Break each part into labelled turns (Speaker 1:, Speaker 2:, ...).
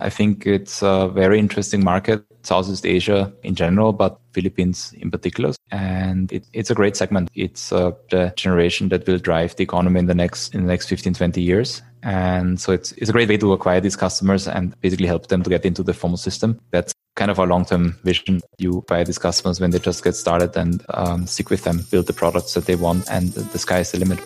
Speaker 1: I think it's a very interesting market, Southeast Asia in general, but Philippines in particular. And it, it's a great segment. It's uh, the generation that will drive the economy in the next in the next 15, 20 years. And so it's, it's a great way to acquire these customers and basically help them to get into the formal system. That's kind of our long-term vision. You buy these customers when they just get started and um, stick with them, build the products that they want, and the sky is the limit.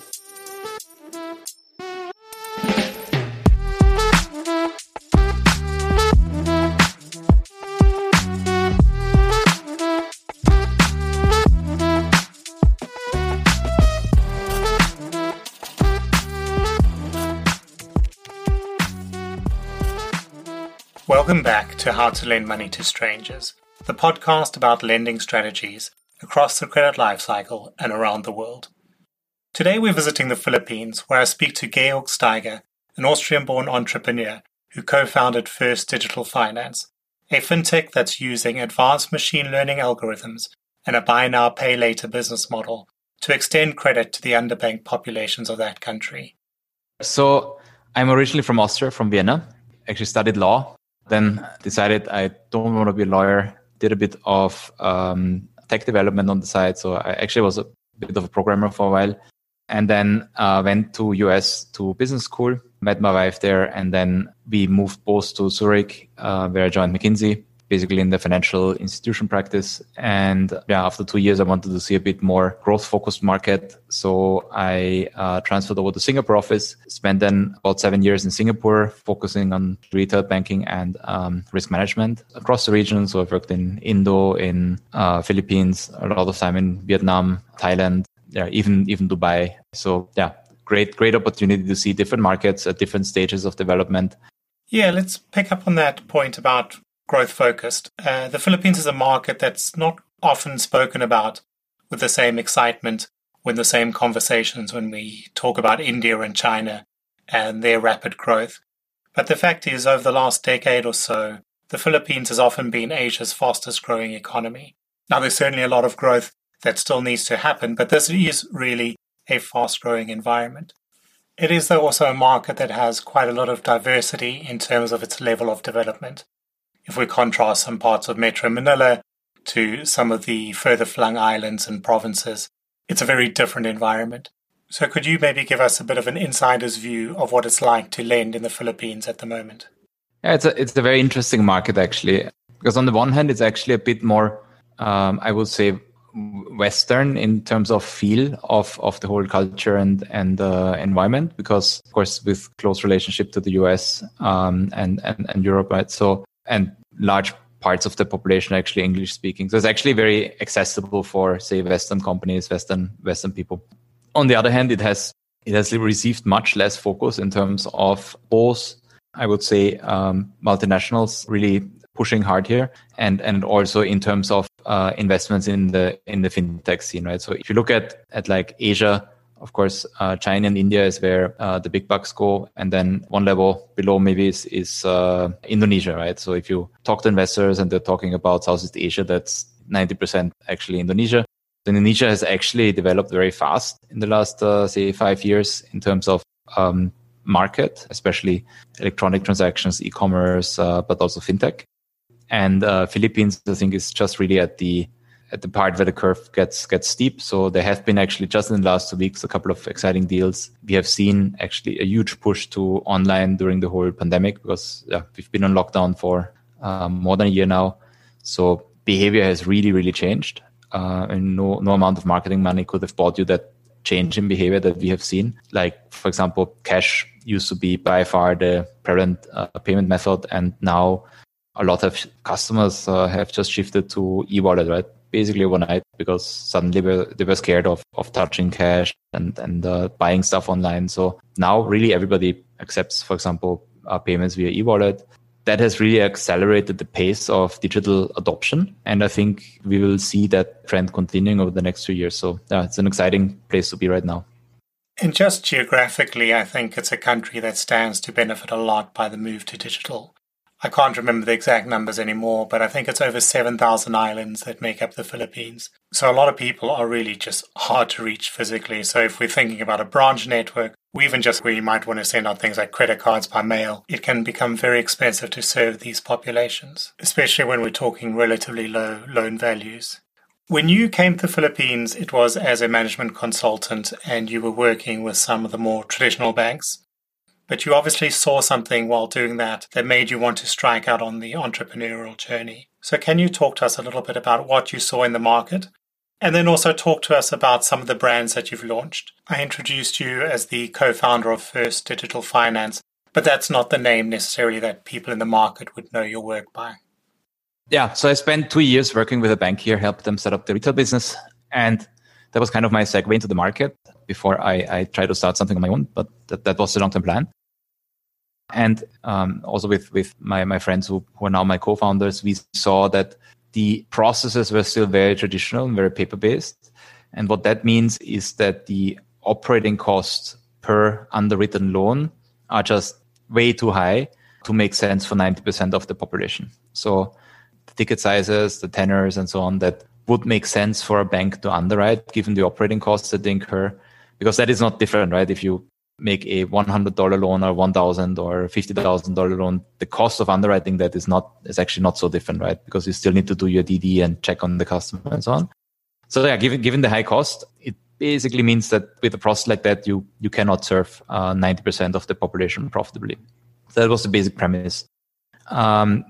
Speaker 2: Welcome back to How to Lend Money to Strangers, the podcast about lending strategies across the credit lifecycle and around the world. Today we're visiting the Philippines, where I speak to Georg Steiger, an Austrian born entrepreneur who co founded First Digital Finance, a fintech that's using advanced machine learning algorithms and a buy now, pay later business model to extend credit to the underbanked populations of that country.
Speaker 1: So, I'm originally from Austria, from Vienna. Actually, studied law then decided I don't want to be a lawyer. Did a bit of um, tech development on the side. So I actually was a bit of a programmer for a while. And then uh, went to US to business school, met my wife there, and then we moved both to Zurich, uh, where I joined McKinsey basically in the financial institution practice. And yeah, after two years, I wanted to see a bit more growth focused market. So I uh, transferred over to Singapore office, spent then about seven years in Singapore, focusing on retail banking and um, risk management across the region. So I've worked in Indo, in uh, Philippines, a lot of time in Vietnam, Thailand, yeah, even, even Dubai. So yeah, great, great opportunity to see different markets at different stages of development.
Speaker 2: Yeah, let's pick up on that point about growth focused. Uh, the Philippines is a market that's not often spoken about with the same excitement when the same conversations when we talk about India and China and their rapid growth. But the fact is, over the last decade or so, the Philippines has often been Asia's fastest growing economy. Now, there's certainly a lot of growth that still needs to happen, but this is really a fast growing environment. It is, though, also a market that has quite a lot of diversity in terms of its level of development if we contrast some parts of Metro Manila to some of the further flung islands and provinces, it's a very different environment. So, could you maybe give us a bit of an insider's view of what it's like to lend in the Philippines at the moment?
Speaker 1: Yeah, it's a, it's a very interesting market, actually. Because on the one hand, it's actually a bit more, um, I would say, Western in terms of feel of, of the whole culture and and uh, environment. Because of course, with close relationship to the US um, and, and and Europe, right? So and large parts of the population are actually English speaking. So it's actually very accessible for, say, Western companies, Western Western people. On the other hand, it has it has received much less focus in terms of both, I would say, um, multinationals really pushing hard here, and and also in terms of uh, investments in the in the fintech scene, right? So if you look at at like Asia, of course, uh, China and India is where uh, the big bucks go, and then one level below maybe is, is uh, Indonesia, right? So if you talk to investors and they're talking about Southeast Asia, that's 90% actually Indonesia. Indonesia has actually developed very fast in the last, uh, say, five years in terms of um, market, especially electronic transactions, e-commerce, uh, but also fintech. And Philippines, I think, is just really at the at the part where the curve gets gets steep. So there have been actually just in the last two weeks a couple of exciting deals. We have seen actually a huge push to online during the whole pandemic because yeah, we've been on lockdown for um, more than a year now. So behavior has really really changed, uh, and no no amount of marketing money could have bought you that change in behavior that we have seen. Like for example, cash used to be by far the prevalent uh, payment method, and now a lot of customers uh, have just shifted to e-wallet, right? Basically overnight because suddenly they were scared of, of touching cash and, and uh, buying stuff online. So now really everybody accepts, for example, uh, payments via e-wallet. That has really accelerated the pace of digital adoption. And I think we will see that trend continuing over the next few years. So yeah, it's an exciting place to be right now.
Speaker 2: And just geographically, I think it's a country that stands to benefit a lot by the move to digital. I can't remember the exact numbers anymore, but I think it's over 7,000 islands that make up the Philippines. So a lot of people are really just hard to reach physically. So if we're thinking about a branch network, or even just where you might want to send out things like credit cards by mail, it can become very expensive to serve these populations, especially when we're talking relatively low loan values. When you came to the Philippines, it was as a management consultant and you were working with some of the more traditional banks. But you obviously saw something while doing that that made you want to strike out on the entrepreneurial journey. So, can you talk to us a little bit about what you saw in the market? And then also talk to us about some of the brands that you've launched. I introduced you as the co founder of First Digital Finance, but that's not the name necessarily that people in the market would know your work by.
Speaker 1: Yeah, so I spent two years working with a bank here, helped them set up the retail business. And that was kind of my segue into the market before I, I try to start something on my own. But that, that was the long term plan. And um, also with, with my, my friends who, who are now my co founders, we saw that the processes were still very traditional and very paper based. And what that means is that the operating costs per underwritten loan are just way too high to make sense for 90% of the population. So the ticket sizes, the tenors, and so on that would make sense for a bank to underwrite given the operating costs that they incur because that is not different, right? If you make a $100 loan or 1,000 or $50,000 loan, the cost of underwriting that is not, is actually not so different, right? Because you still need to do your DD and check on the customer and so on. So yeah, given, given the high cost, it basically means that with a process like that, you, you cannot serve uh, 90% of the population profitably. So that was the basic premise. Um,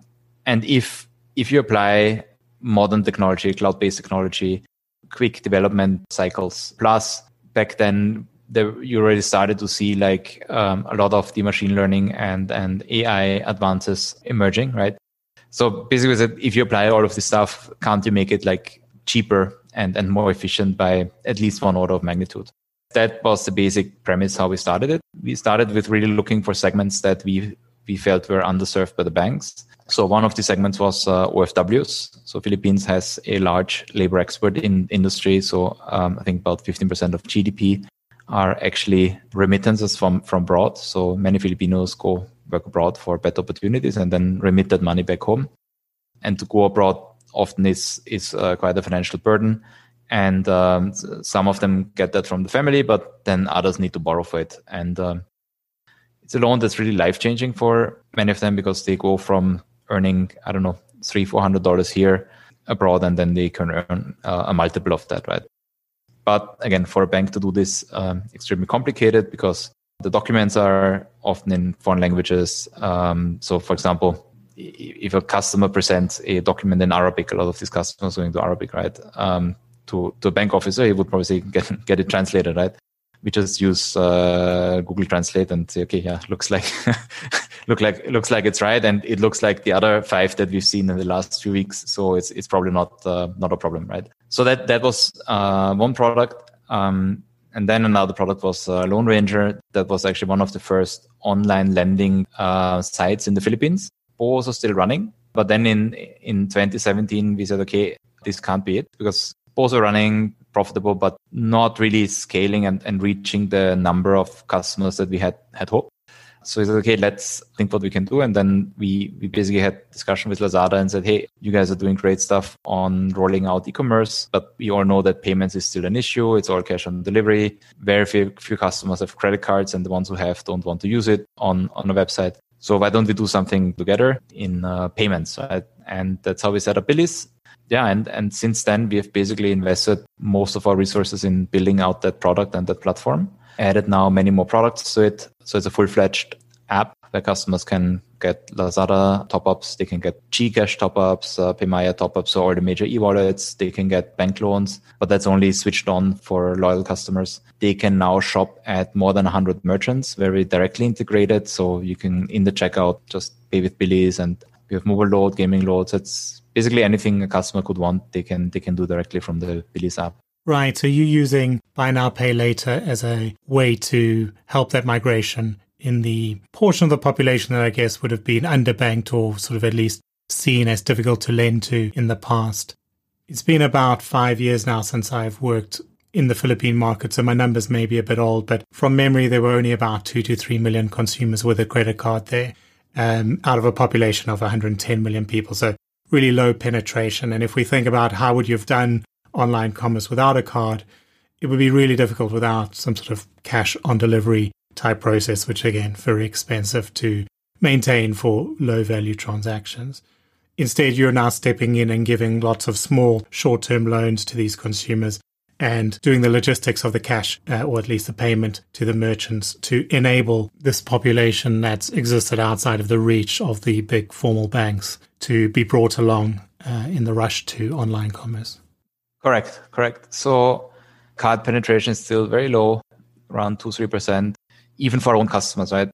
Speaker 1: and if, if you apply modern technology, cloud-based technology, quick development cycles, plus back then you already started to see like um, a lot of the machine learning and and AI advances emerging, right? So basically, if you apply all of this stuff, can't you make it like cheaper and and more efficient by at least one order of magnitude? That was the basic premise how we started it. We started with really looking for segments that we we felt were underserved by the banks. So one of the segments was uh, OFWs. So Philippines has a large labor export in industry. So um, I think about 15% of GDP are actually remittances from from abroad. So many Filipinos go work abroad for better opportunities and then remit that money back home. And to go abroad often is is uh, quite a financial burden. And um, some of them get that from the family, but then others need to borrow for it. And um, it's a loan that's really life changing for many of them because they go from earning I don't know three four hundred dollars here abroad, and then they can earn uh, a multiple of that, right? But again, for a bank to do this, um, extremely complicated because the documents are often in foreign languages. Um, so, for example, if a customer presents a document in Arabic, a lot of these customers are going to Arabic, right? Um, to to a bank officer, he would probably say, get get it translated, right? We just use uh, Google Translate and say, okay, yeah, looks like look like looks like it's right, and it looks like the other five that we've seen in the last few weeks. So it's it's probably not uh, not a problem, right? So that that was uh, one product, um, and then another product was uh, Loan Ranger. That was actually one of the first online lending uh, sites in the Philippines. Both are still running, but then in in 2017 we said, okay, this can't be it because both are running profitable, but not really scaling and, and reaching the number of customers that we had had hoped. So we said, okay, let's think what we can do. And then we, we basically had discussion with Lazada and said, hey, you guys are doing great stuff on rolling out e-commerce, but we all know that payments is still an issue. It's all cash on delivery. Very few, few customers have credit cards and the ones who have don't want to use it on, on a website. So why don't we do something together in uh, payments? Right? And that's how we set up BillEase yeah, and, and since then we have basically invested most of our resources in building out that product and that platform. Added now many more products to it. So it's a full fledged app where customers can get Lazada top ups, they can get Gcash top ups, uh, Paymaya top ups, so all the major e wallets, they can get bank loans, but that's only switched on for loyal customers. They can now shop at more than 100 merchants, very directly integrated. So you can, in the checkout, just pay with BillEase and we have mobile load, gaming loads. It's basically anything a customer could want, they can they can do directly from the BillEase app.
Speaker 2: Right. So you're using buy now, pay later as a way to help that migration in the portion of the population that I guess would have been underbanked or sort of at least seen as difficult to lend to in the past. It's been about five years now since I've worked in the Philippine market, so my numbers may be a bit old, but from memory, there were only about two to three million consumers with a credit card there um, out of a population of 110 million people. So really low penetration. And if we think about how would you have done online commerce without a card, it would be really difficult without some sort of cash on delivery type process, which again, very expensive to maintain for low value transactions. Instead, you're now stepping in and giving lots of small short term loans to these consumers and doing the logistics of the cash, uh, or at least the payment to the merchants to enable this population that's existed outside of the reach of the big formal banks to be brought along uh, in the rush to online commerce.
Speaker 1: Correct, correct. So card penetration is still very low, around 2 3%, even for our own customers, right?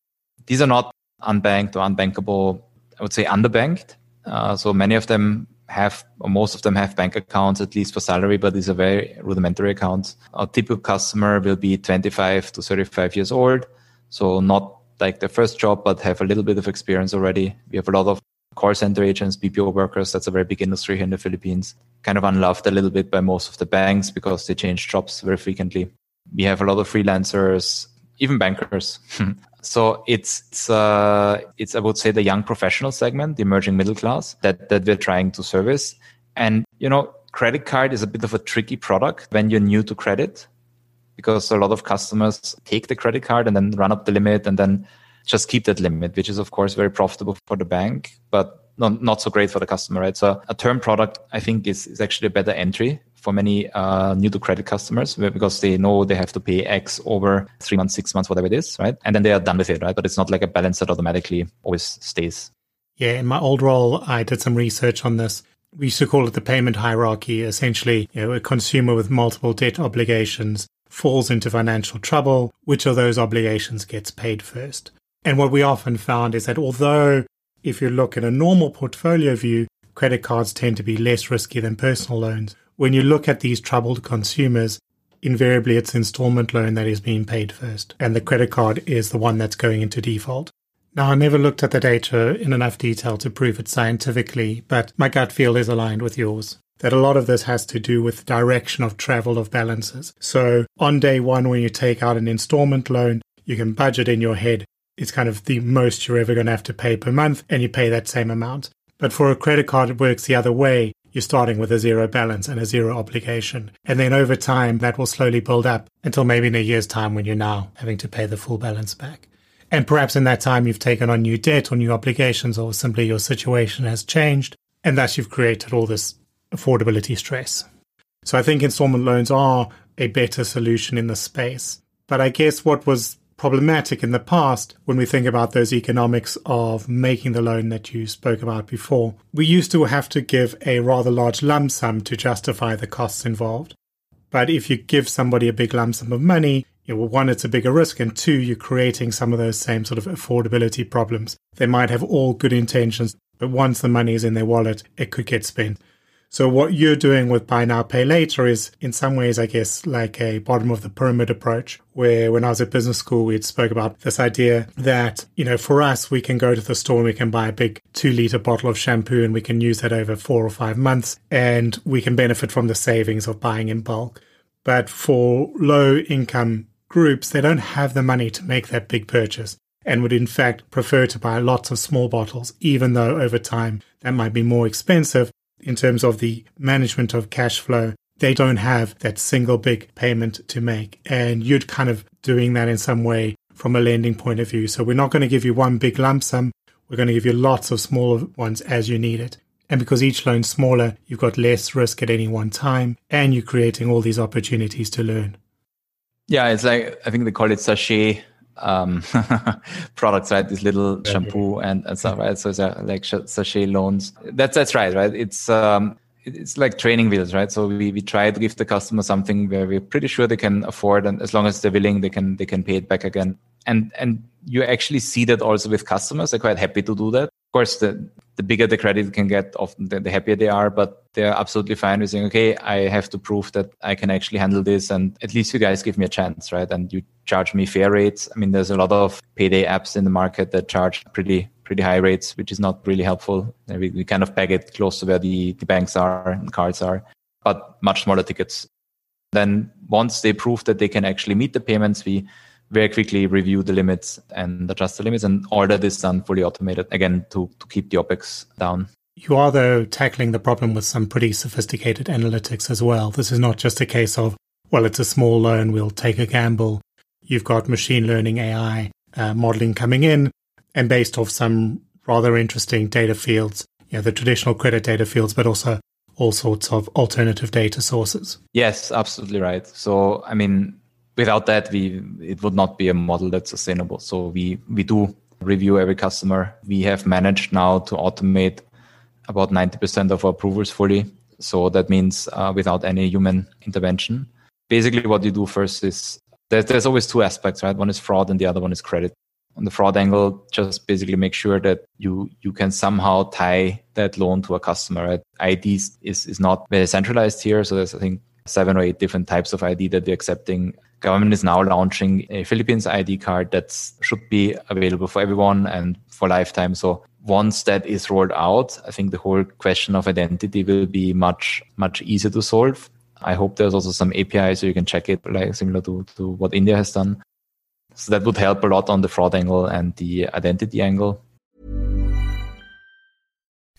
Speaker 1: These are not unbanked or unbankable, I would say underbanked. Uh, so many of them have, or most of them have bank accounts, at least for salary, but these are very rudimentary accounts. Our typical customer will be 25 to 35 years old. So not like their first job, but have a little bit of experience already. We have a lot of call center agents, BPO workers. That's a very big industry here in the Philippines. Kind of unloved a little bit by most of the banks because they change jobs very frequently. We have a lot of freelancers, even bankers. So it's it's, uh, it's I would say the young professional segment, the emerging middle class that that we're trying to service. And you know, credit card is a bit of a tricky product when you're new to credit because a lot of customers take the credit card and then run up the limit and then just keep that limit, which is of course very profitable for the bank, but not, not so great for the customer, right? So a term product, I think, is, is actually a better entry for many uh, new to credit customers because they know they have to pay X over three months, six months, whatever it is, right? And then they are done with it, right? But it's not like a balance that automatically always stays.
Speaker 2: Yeah, in my old role, I did some research on this. We used to call it the payment hierarchy. Essentially, you know, a consumer with multiple debt obligations falls into financial trouble. Which of those obligations gets paid first? And what we often found is that although if you look at a normal portfolio view, credit cards tend to be less risky than personal loans. When you look at these troubled consumers, invariably it's installment loan that is being paid first, and the credit card is the one that's going into default. Now, I never looked at the data in enough detail to prove it scientifically, but my gut feel is aligned with yours. That a lot of this has to do with direction of travel of balances. So, on day one, when you take out an installment loan, you can budget in your head it's kind of the most you're ever going to have to pay per month, and you pay that same amount. But for a credit card, it works the other way. You're starting with a zero balance and a zero obligation. And then over time, that will slowly build up until maybe in a year's time when you're now having to pay the full balance back. And perhaps in that time, you've taken on new debt or new obligations, or simply your situation has changed. And thus, you've created all this affordability stress. So I think installment loans are a better solution in the space. But I guess what was problematic in the past when we think about those economics of making the loan that you spoke about before. We used to have to give a rather large lump sum to justify the costs involved. But if you give somebody a big lump sum of money, you know, one, it's a bigger risk, and two, you're creating some of those same sort of affordability problems. They might have all good intentions, but once the money is in their wallet, it could get spent. So what you're doing with buy now, pay later is in some ways, I guess, like a bottom of the pyramid approach, where when I was at business school, we spoke about this idea that, you know, for us, we can go to the store and we can buy a big two liter bottle of shampoo and we can use that over four or five months and we can benefit from the savings of buying in bulk. But for low income groups, they don't have the money to make that big purchase and would in fact prefer to buy lots of small bottles, even though over time that might be more expensive in terms of the management of cash flow, they don't have that single big payment to make. And you're kind of doing that in some way from a lending point of view. So we're not going to give you one big lump sum. We're going to give you lots of smaller ones as you need it. And because each loan's smaller, you've got less risk at any one time and you're creating all these opportunities to learn.
Speaker 1: Yeah, it's like, I think they call it sachet um, products, right? This little shampoo and, and stuff, right? So it's like sachet loans. That's that's right, right? It's um, it's like training wheels, right? So we, we try to give the customer something where we're pretty sure they can afford, and as long as they're willing, they can they can pay it back again. And and you actually see that also with customers. They're quite happy to do that Of course, the, the bigger the credit can get, often the, the happier they are, but they're absolutely fine with saying, okay, I have to prove that I can actually handle this. And at least you guys give me a chance, right? And you charge me fair rates. I mean, there's a lot of payday apps in the market that charge pretty pretty high rates, which is not really helpful. We, we kind of peg it close to where the, the banks are and cards are, but much smaller tickets. Then once they prove that they can actually meet the payments, we very quickly review the limits and adjust the limits and all that is done fully automated again to, to keep the OPEX down.
Speaker 2: You are, though, tackling the problem with some pretty sophisticated analytics as well. This is not just a case of, well, it's a small loan, we'll take a gamble. You've got machine learning AI uh, modeling coming in, and based off some rather interesting data fields, you know, the traditional credit data fields, but also all sorts of alternative data sources.
Speaker 1: Yes, absolutely right. So, I mean, without that, we it would not be a model that's sustainable. So we we do review every customer. We have managed now to automate about 90% of our approvals fully. So that means uh, without any human intervention. Basically, what you do first is there's, there's always two aspects, right? One is fraud and the other one is credit on the fraud angle, just basically make sure that you you can somehow tie that loan to a customer. Right? ID is, is not very centralized here, so there's I think seven or eight different types of ID that we're accepting. Government is now launching a Philippines ID card that should be available for everyone and for lifetime. So once that is rolled out, I think the whole question of identity will be much much easier to solve. I hope there's also some API so you can check it, like similar to, to what India has done. So that would help a lot on the fraud angle and the identity angle.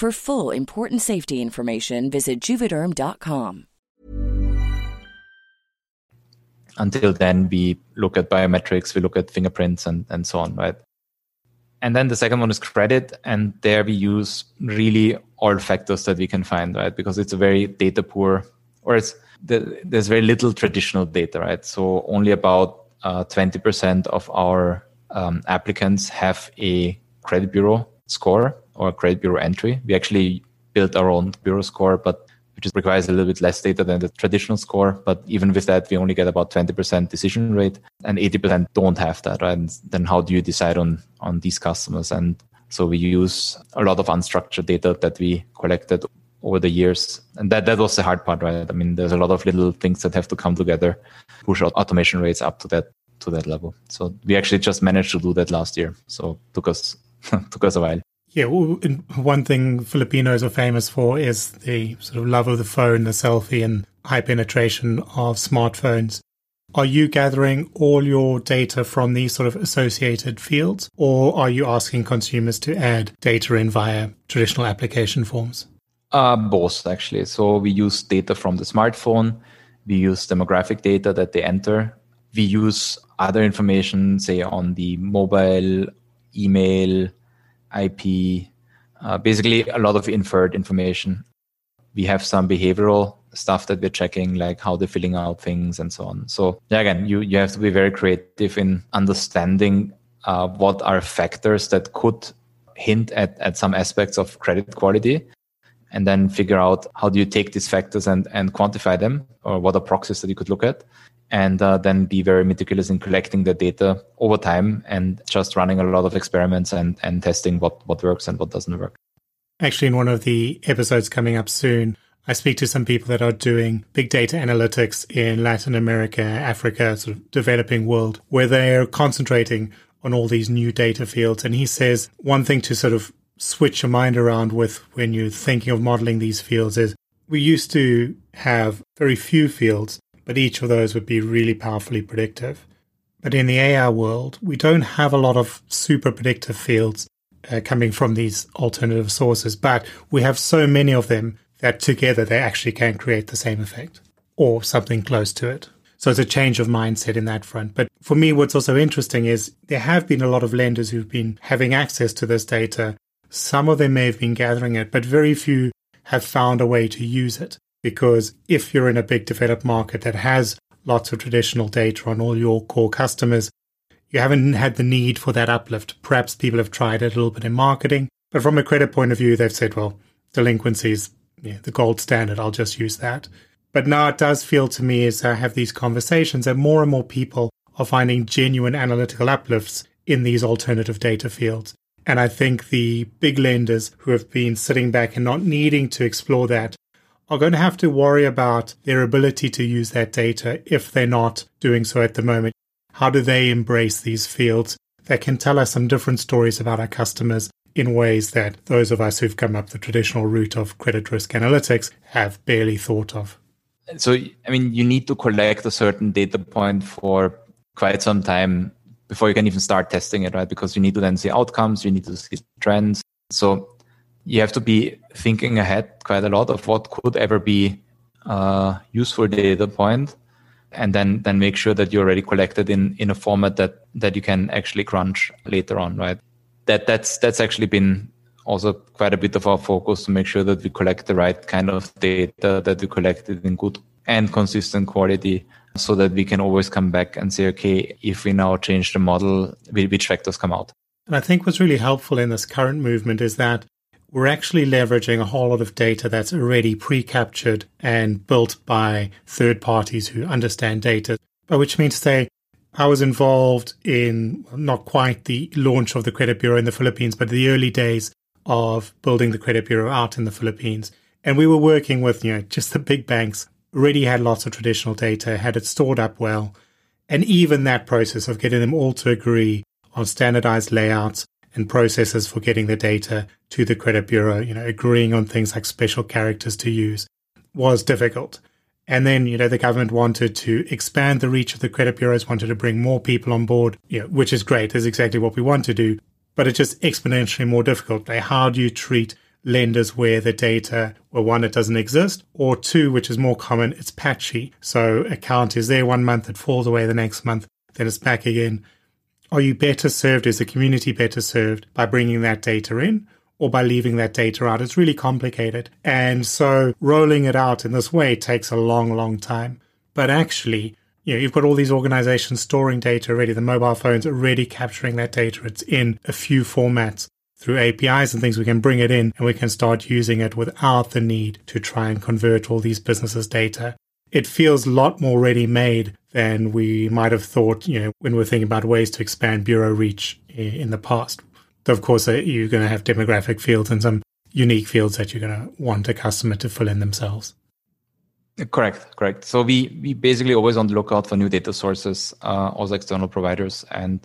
Speaker 3: For full important safety information, visit juvederm.com.
Speaker 1: Until then, we look at biometrics, we look at fingerprints, and, and so on, right? And then the second one is credit, and there we use really all factors that we can find, right? Because it's a very data poor, or it's the, there's very little traditional data, right? So only about uh, 20% of our um, applicants have a credit bureau score or credit bureau entry. We actually built our own bureau score, but which requires a little bit less data than the traditional score. But even with that, we only get about 20% decision rate and 80% don't have that, right? And then how do you decide on, on these customers? And so we use a lot of unstructured data that we collected over the years. And that, that was the hard part, right? I mean, there's a lot of little things that have to come together, push automation rates up to that to that level. So we actually just managed to do that last year. So took us took us a while.
Speaker 2: Yeah, one thing Filipinos are famous for is the sort of love of the phone, the selfie, and high penetration of smartphones. Are you gathering all your data from these sort of associated fields, or are you asking consumers to add data in via traditional application forms?
Speaker 1: Uh, both, actually. So we use data from the smartphone, we use demographic data that they enter, we use other information, say on the mobile, email, IP, uh, basically a lot of inferred information. We have some behavioral stuff that we're checking, like how they're filling out things and so on. So yeah, again, you, you have to be very creative in understanding uh, what are factors that could hint at, at some aspects of credit quality and then figure out how do you take these factors and, and quantify them or what are proxies that you could look at and uh, then be very meticulous in collecting the data over time and just running a lot of experiments and, and testing what, what works and what doesn't work.
Speaker 2: Actually, in one of the episodes coming up soon, I speak to some people that are doing big data analytics in Latin America, Africa, sort of developing world, where they're concentrating on all these new data fields. And he says one thing to sort of switch your mind around with when you're thinking of modeling these fields is we used to have very few fields, but each of those would be really powerfully predictive. But in the AI world, we don't have a lot of super predictive fields uh, coming from these alternative sources, but we have so many of them that together they actually can create the same effect or something close to it. So it's a change of mindset in that front. But for me, what's also interesting is there have been a lot of lenders who've been having access to this data some of them may have been gathering it, but very few have found a way to use it. Because if you're in a big developed market that has lots of traditional data on all your core customers, you haven't had the need for that uplift. Perhaps people have tried it a little bit in marketing, but from a credit point of view, they've said, well, delinquency is yeah, the gold standard. I'll just use that. But now it does feel to me as I have these conversations that more and more people are finding genuine analytical uplifts in these alternative data fields. And I think the big lenders who have been sitting back and not needing to explore that are going to have to worry about their ability to use that data if they're not doing so at the moment. How do they embrace these fields that can tell us some different stories about our customers in ways that those of us who've come up the traditional route of credit risk analytics have barely thought of?
Speaker 1: So, I mean, you need to collect a certain data point for quite some time before you can even start testing it, right? Because you need to then see outcomes, you need to see trends. So you have to be thinking ahead quite a lot of what could ever be a useful data point and then then make sure that you're already collected in in a format that that you can actually crunch later on right that that's that's actually been also quite a bit of our focus to make sure that we collect the right kind of data that we collected in good and consistent quality so that we can always come back and say, okay, if we now change the model, which factors come out?
Speaker 2: And I think what's really helpful in this current movement is that we're actually leveraging a whole lot of data that's already pre captured and built by third parties who understand data, by which means to say, I was involved in not quite the launch of the credit bureau in the Philippines, but the early days of building the credit bureau out in the Philippines. And we were working with, you know, just the big banks already had lots of traditional data, had it stored up well. And even that process of getting them all to agree on standardized layouts and processes for getting the data to the credit bureau, you know, agreeing on things like special characters to use was difficult. And then, you know, the government wanted to expand the reach of the credit bureaus, wanted to bring more people on board, you know, which is great, is exactly what we want to do. But it's just exponentially more difficult. Like, how do you treat lenders where the data, well, one, it doesn't exist, or two, which is more common, it's patchy. So account is there one month, it falls away the next month, then it's back again. Are you better served? Is the community better served by bringing that data in? Or by leaving that data out. It's really complicated. And so rolling it out in this way takes a long, long time. But actually, you know, you've got all these organizations storing data already. The mobile phones are already capturing that data. It's in a few formats through APIs and things, we can bring it in and we can start using it without the need to try and convert all these businesses' data. It feels a lot more ready made than we might have thought, you know, when we're thinking about ways to expand bureau reach in the past. Though, Of course, uh, you're going to have demographic fields and some unique fields that you're going to want a customer to fill in themselves.
Speaker 1: Correct, correct. So we we basically always on the lookout for new data sources, uh, also external providers, and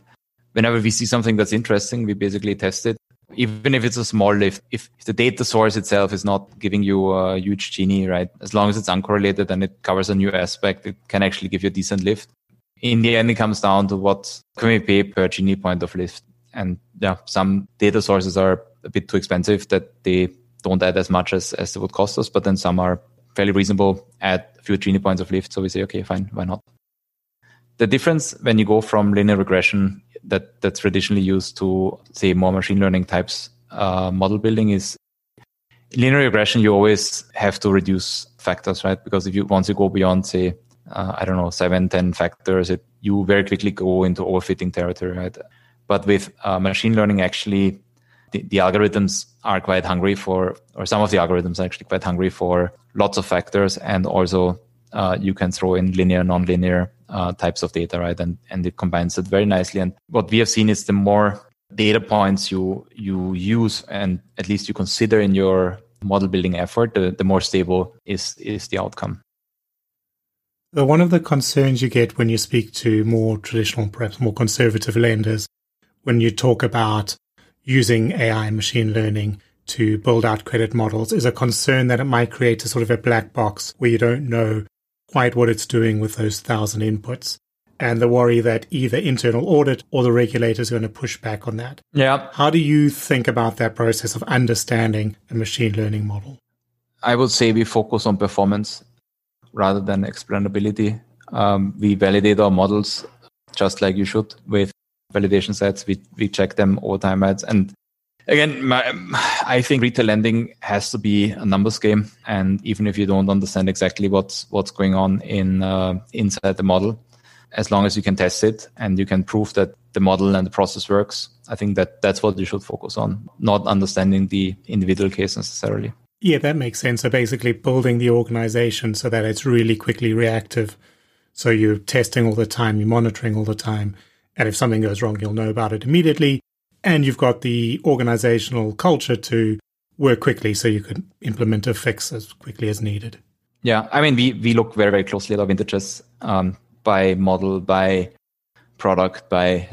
Speaker 1: whenever we see something that's interesting, we basically test it even if it's a small lift, if, the data source itself is not giving you a huge Gini, right? As long as it's uncorrelated and it covers a new aspect, it can actually give you a decent lift. In the end, it comes down to what can we pay per Gini point of lift. And yeah, some data sources are a bit too expensive that they don't add as much as, as it would cost us, but then some are fairly reasonable, add a few Gini points of lift. So we say, okay, fine, why not? The difference when you go from linear regression that that's traditionally used to say more machine learning types uh, model building is linear regression, you always have to reduce factors, right? Because if you once you go beyond, say, uh, I don't know, seven, ten factors, it, you very quickly go into overfitting territory, right? But with uh, machine learning, actually, the, the, algorithms are quite hungry for, or some of the algorithms are actually quite hungry for lots of factors, and also uh, you can throw in linear, nonlinear uh, types of data, right? And and it combines it very nicely. And what we have seen is the more data points you you use and at least you consider in your model building effort, the, the more stable is is the outcome.
Speaker 2: one of the concerns you get when you speak to more traditional, perhaps more conservative lenders, when you talk about using AI and machine learning to build out credit models, is a concern that it might create a sort of a black box where you don't know quite what it's doing with those thousand inputs and the worry that either internal audit or the regulator is going to push back on that.
Speaker 1: Yeah.
Speaker 2: How do you think about that process of understanding a machine learning model?
Speaker 1: I would say we focus on performance rather than explainability. Um, we validate our models just like you should with validation sets. We we check them all the time, and again, my, I think retail lending has to be a numbers game, and even if you don't understand exactly what's what's going on in uh, inside the model, as long as you can test it and you can prove that the model and the process works, I think that that's what you should focus on, not understanding the individual case necessarily.
Speaker 2: Yeah, that makes sense. So basically, building the organization so that it's really quickly reactive. So you're testing all the time, you're monitoring all the time. And if something goes wrong, you'll know about it immediately. And you've got the organizational culture to work quickly so you can implement a fix as quickly as needed.
Speaker 1: Yeah, I mean, we, we look very, very closely at our vintages. Um, by model, by product, by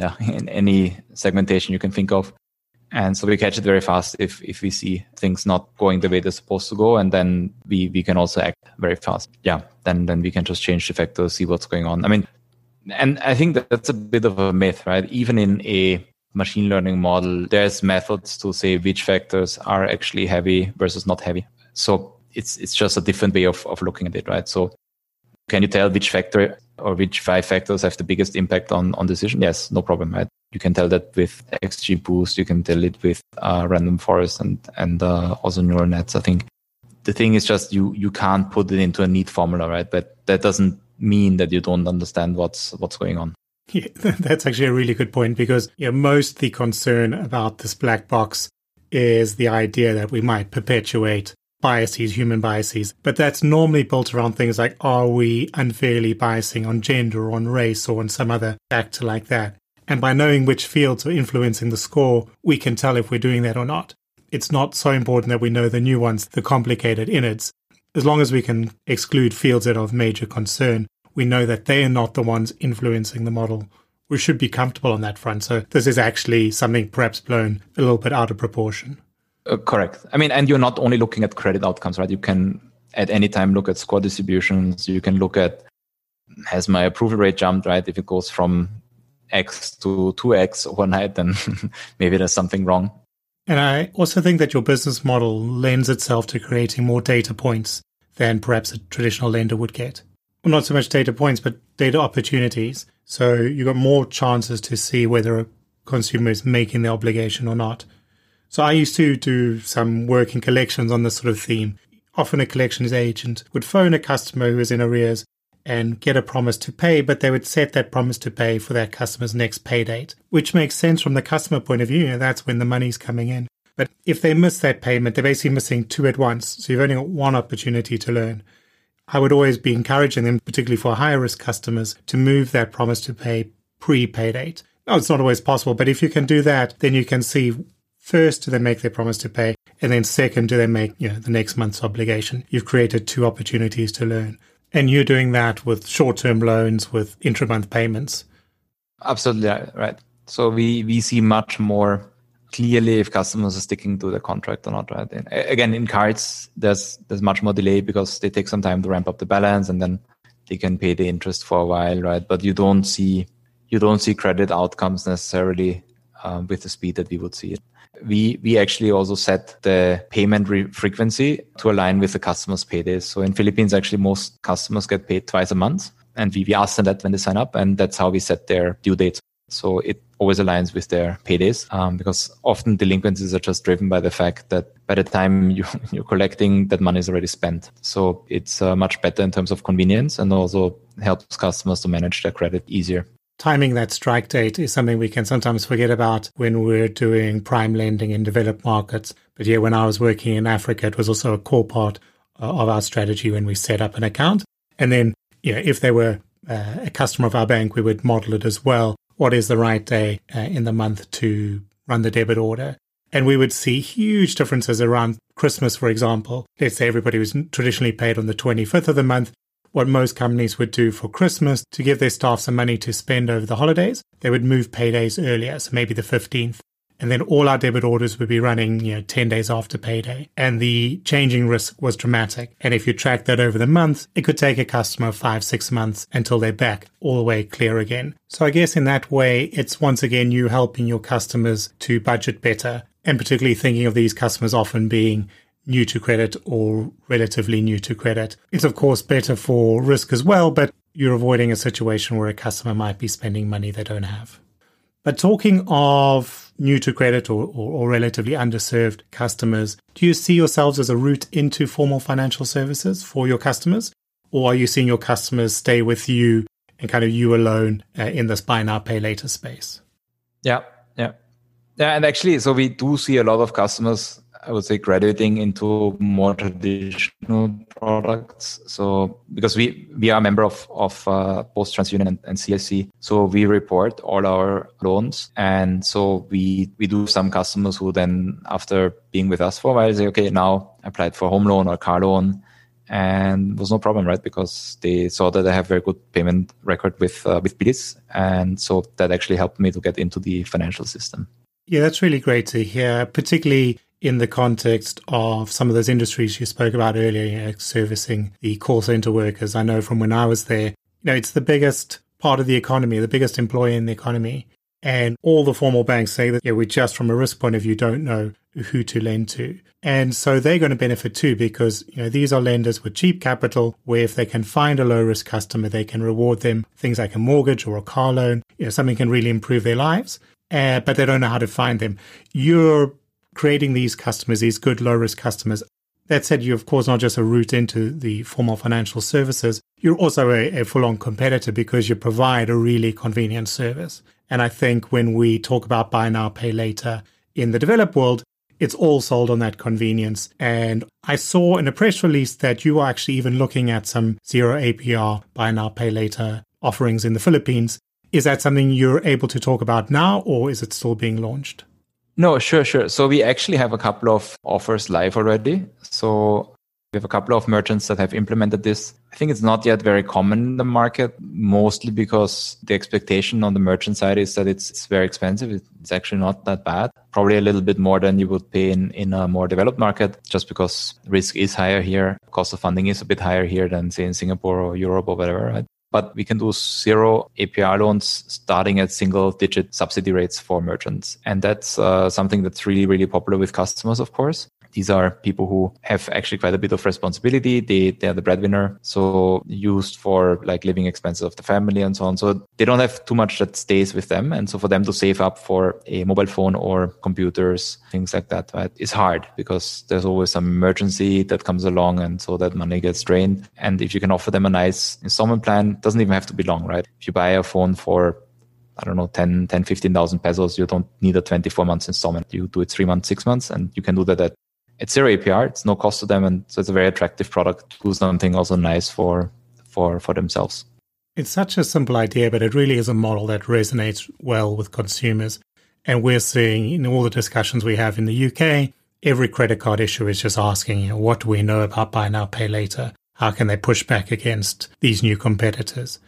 Speaker 1: any segmentation you can think of. And so we catch it very fast if, if we see things not going the way they're supposed to go. And then we, we can also act very fast. Yeah. Then, then we can just change the factors, see what's going on. I mean, and I think that that's a bit of a myth, right? Even in a machine learning model, there's methods to say which factors are actually heavy versus not heavy. So it's, it's just a different way of, of looking at it, right? So can you tell which factor or which five factors have the biggest impact on, on decision? Yes, no problem, right? You can tell that with XGBoost, you can tell it with uh, random forest and, and uh, also neural nets. I think the thing is just you, you can't put it into a neat formula, right? But that doesn't mean that you don't understand what's, what's going on.
Speaker 2: Yeah, that's actually a really good point because you know, most the concern about this black box is the idea that we might perpetuate biases, human biases, but that's normally built around things like are we unfairly biasing on gender or on race or on some other factor like that? And by knowing which fields are influencing the score, we can tell if we're doing that or not. It's not so important that we know the new ones, the complicated innards. As long as we can exclude fields that are of major concern, we know that they are not the ones influencing the model. We should be comfortable on that front. So this is actually something perhaps blown a little bit out of proportion.
Speaker 1: Uh, correct. I mean, and you're not only looking at credit outcomes, right? You can at any time look at score distributions. You can look at has my approval rate jumped, right? If it goes from X to 2X overnight, then maybe there's something wrong.
Speaker 2: And I also think that your business model lends itself to creating more data points than perhaps a traditional lender would get. Well, not so much data points, but data opportunities. So you've got more chances to see whether a consumer is making the obligation or not. So I used to do some work in collections on this sort of theme. Often a collections agent would phone a customer who was in arrears and get a promise to pay, but they would set that promise to pay for that customer's next pay date, which makes sense from the customer point of view. You know, that's when the money's coming in. But if they miss that payment, they're basically missing two at once. So you've only got one opportunity to learn. I would always be encouraging them, particularly for higher risk customers, to move their promise to pay pre pay date. Now, it's not always possible, but if you can do that, then you can see First, do they make their promise to pay? And then second, do they make you know, the next month's obligation? You've created two opportunities to learn. And you're doing that with short term loans, with intra-month payments.
Speaker 1: Absolutely right. So we, we see much more clearly if customers are sticking to the contract or not, right? And again, in cards, there's there's much more delay because they take some time to ramp up the balance and then they can pay the interest for a while, right? But you don't see you don't see credit outcomes necessarily um, with the speed that we would see it we we actually also set the payment re- frequency to align with the customer's paydays. So in Philippines, actually most customers get paid twice a month, and we, we ask them that when they sign up, and that's how we set their due dates. So it always aligns with their paydays um, because often delinquencies are just driven by the fact that by the time you, you're collecting, that money is already spent. So it's uh, much better in terms of convenience and also helps customers to manage their credit easier.
Speaker 2: Timing that strike date is something we can sometimes forget about when we're doing prime lending in developed markets. But yeah, when I was working in Africa, it was also a core part uh, of our strategy when we set up an account. And then, you know, if they were uh, a customer of our bank, we would model it as well. What is the right day uh, in the month to run the debit order? And we would see huge differences around Christmas, for example. Let's say everybody was traditionally paid on the 25th of the month. What most companies would do for Christmas to give their staff some money to spend over the holidays, they would move paydays earlier, so maybe the 15th and then all our debit orders would be running, you know, 10 days after payday. And the changing risk was dramatic. And if you track that over the month, it could take a customer five, six months until they're back all the way clear again. So I guess in that way, it's once again you helping your customers to budget better and particularly thinking of these customers often being new to credit or relatively new to credit. It's of course better for risk as well, but you're avoiding a situation where a customer might be spending money they don't have. But talking of new to credit or, or, or, relatively underserved customers, do you see yourselves as a route into formal financial services for your customers? Or are you seeing your customers stay with you and kind of you alone uh, in this buy now, pay later space?
Speaker 1: Yeah, yeah. Yeah, and actually, so we do see a lot of customers I would say graduating into more traditional products. So because we we are a member of of uh, both TransUnion and, and CIC, so we report all our loans, and so we we do some customers who then after being with us for a while say, okay, now I applied for home loan or car loan, and was no problem, right? Because they saw that I have very good payment record with uh, with BillEase, and so that actually helped me to get into the financial system.
Speaker 2: Yeah, that's really great to hear, particularly in the context of some of those industries you spoke about earlier, you know, servicing the call center workers. I know from when I was there, you know, it's the biggest part of the economy, the biggest employer in the economy. And all the formal banks say that, yeah, we just from a risk point of view don't know who to lend to. And so they're going to benefit too because, you know, these are lenders with cheap capital where if they can find a low risk customer, they can reward them things like a mortgage or a car loan, you know, something can really improve their lives. Uh, but they don't know how to find them. You're creating these customers, these good low risk customers. That said, you're of course not just a route into the formal financial services. You're also a, a full on competitor because you provide a really convenient service. And I think when we talk about buy now, pay later in the developed world, it's all sold on that convenience. And I saw in a press release that you are actually even looking at some zero APR buy now, pay later offerings in the Philippines. Is that something you're able to talk about now, or is it still being launched?
Speaker 1: No, sure, sure. So we actually have a couple of offers live already. So we have a couple of merchants that have implemented this. I think it's not yet very common in the market, mostly because the expectation on the merchant side is that it's, it's very expensive. It's actually not that bad. Probably a little bit more than you would pay in, in a more developed market, just because risk is higher here. Cost of funding is a bit higher here than say in Singapore or Europe or whatever, right? But we can do zero APR loans starting at single digit subsidy rates for merchants. And that's uh, something that's really, really popular with customers, of course. These are people who have actually quite a bit of responsibility. They, they are the breadwinner. So used for like living expenses of the family and so on. So they don't have too much that stays with them. And so for them to save up for a mobile phone or computers, things like that, right, is hard because there's always some emergency that comes along. And so that money gets drained. And if you can offer them a nice installment plan, doesn't even have to be long, right? If you buy a phone for I don't know, 10, 10, 15,000 pesos. You don't need a 24 months installment. You do it three months, six months, and you can do that at it's zero APR. It's no cost to them, and so it's a very attractive product to do something also nice for for for themselves.
Speaker 2: It's such a simple idea, but it really is a model that resonates well with consumers. And we're seeing in all the discussions we have in the UK, every credit card issuer is just asking, you know, what do we know about buy now, pay later? How can they push back against these new competitors?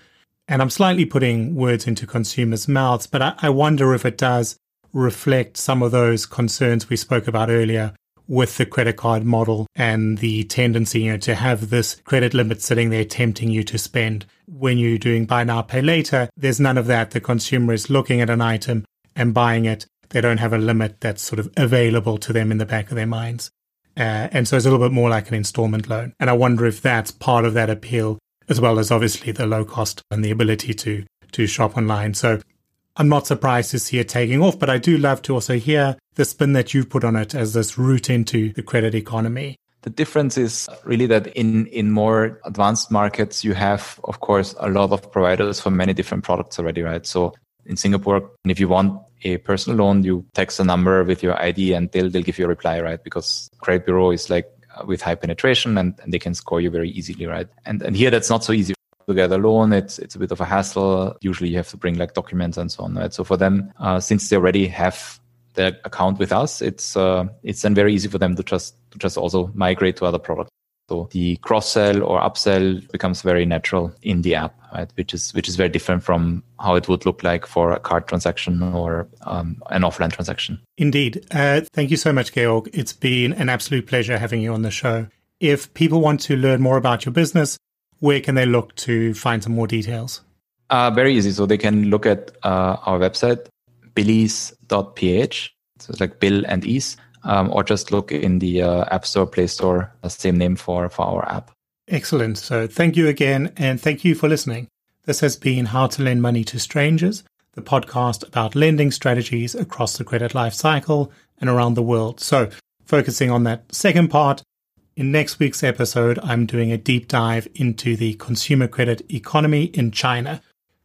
Speaker 2: And I'm slightly putting words into consumers' mouths, but I, I wonder if it does reflect some of those concerns we spoke about earlier with the credit card model and the tendency you know, to have this credit limit sitting there tempting you to spend. When you're doing buy now, pay later, there's none of that. The consumer is looking at an item and buying it. They don't have a limit that's sort of available to them in the back of their minds. Uh, and so it's a little bit more like an installment loan. And I wonder if that's part of that appeal, as well as obviously the low cost and the ability to, to shop online. So I'm not surprised to see it taking off, but I do love to also hear the spin that you've put on it as this route into the credit economy.
Speaker 1: The difference is really that in, in more advanced markets, you have, of course, a lot of providers for many different products already, right? So in Singapore, if you want a personal loan, you text a number with your ID and they'll, they'll give you a reply, right? Because credit bureau is like uh, with high penetration and, and they can score you very easily, right? And, and here that's not so easy to get a loan. It's, it's a bit of a hassle. Usually you have to bring like documents and so on, right? So for them, uh, since they already have their account with us, it's, uh, it's then very easy for them to just to just also migrate to other products. So the cross sell or upsell becomes very natural in the app, right? Which is which is very different from how it would look like for a card transaction or um, an offline transaction.
Speaker 2: Indeed. Uh, thank you so much, Georg. It's been an absolute pleasure having you on the show. If people want to learn more about your business, where can they look to find some more details?
Speaker 1: Uh, very easy. So they can look at uh, our website, billease.ph. So it's like Bill and Ease um, or just look in the uh, App Store, Play Store, same name for, for our app.
Speaker 2: Excellent. So thank you again, and thank you for listening. This has been How to Lend Money to Strangers, the podcast about lending strategies across the credit life cycle and around the world. So, focusing on that second part, in next week's episode, I'm doing a deep dive into the consumer credit economy in China.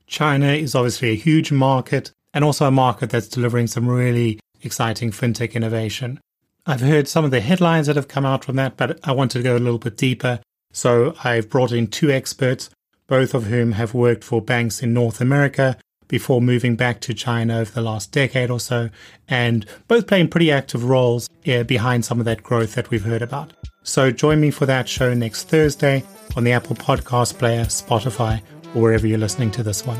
Speaker 2: China is obviously a huge market and also a market that's delivering some really exciting fintech innovation. I've heard some of the headlines that have come out from that, but I wanted to go a little bit deeper. So I've brought in two experts, both of whom have worked for banks in North America before moving back to China over the last decade or so, and both playing pretty active roles eh, behind some of that growth that we've heard about. So join me for that show next Thursday on the Apple Podcast Player, Spotify, or wherever you're listening to this one.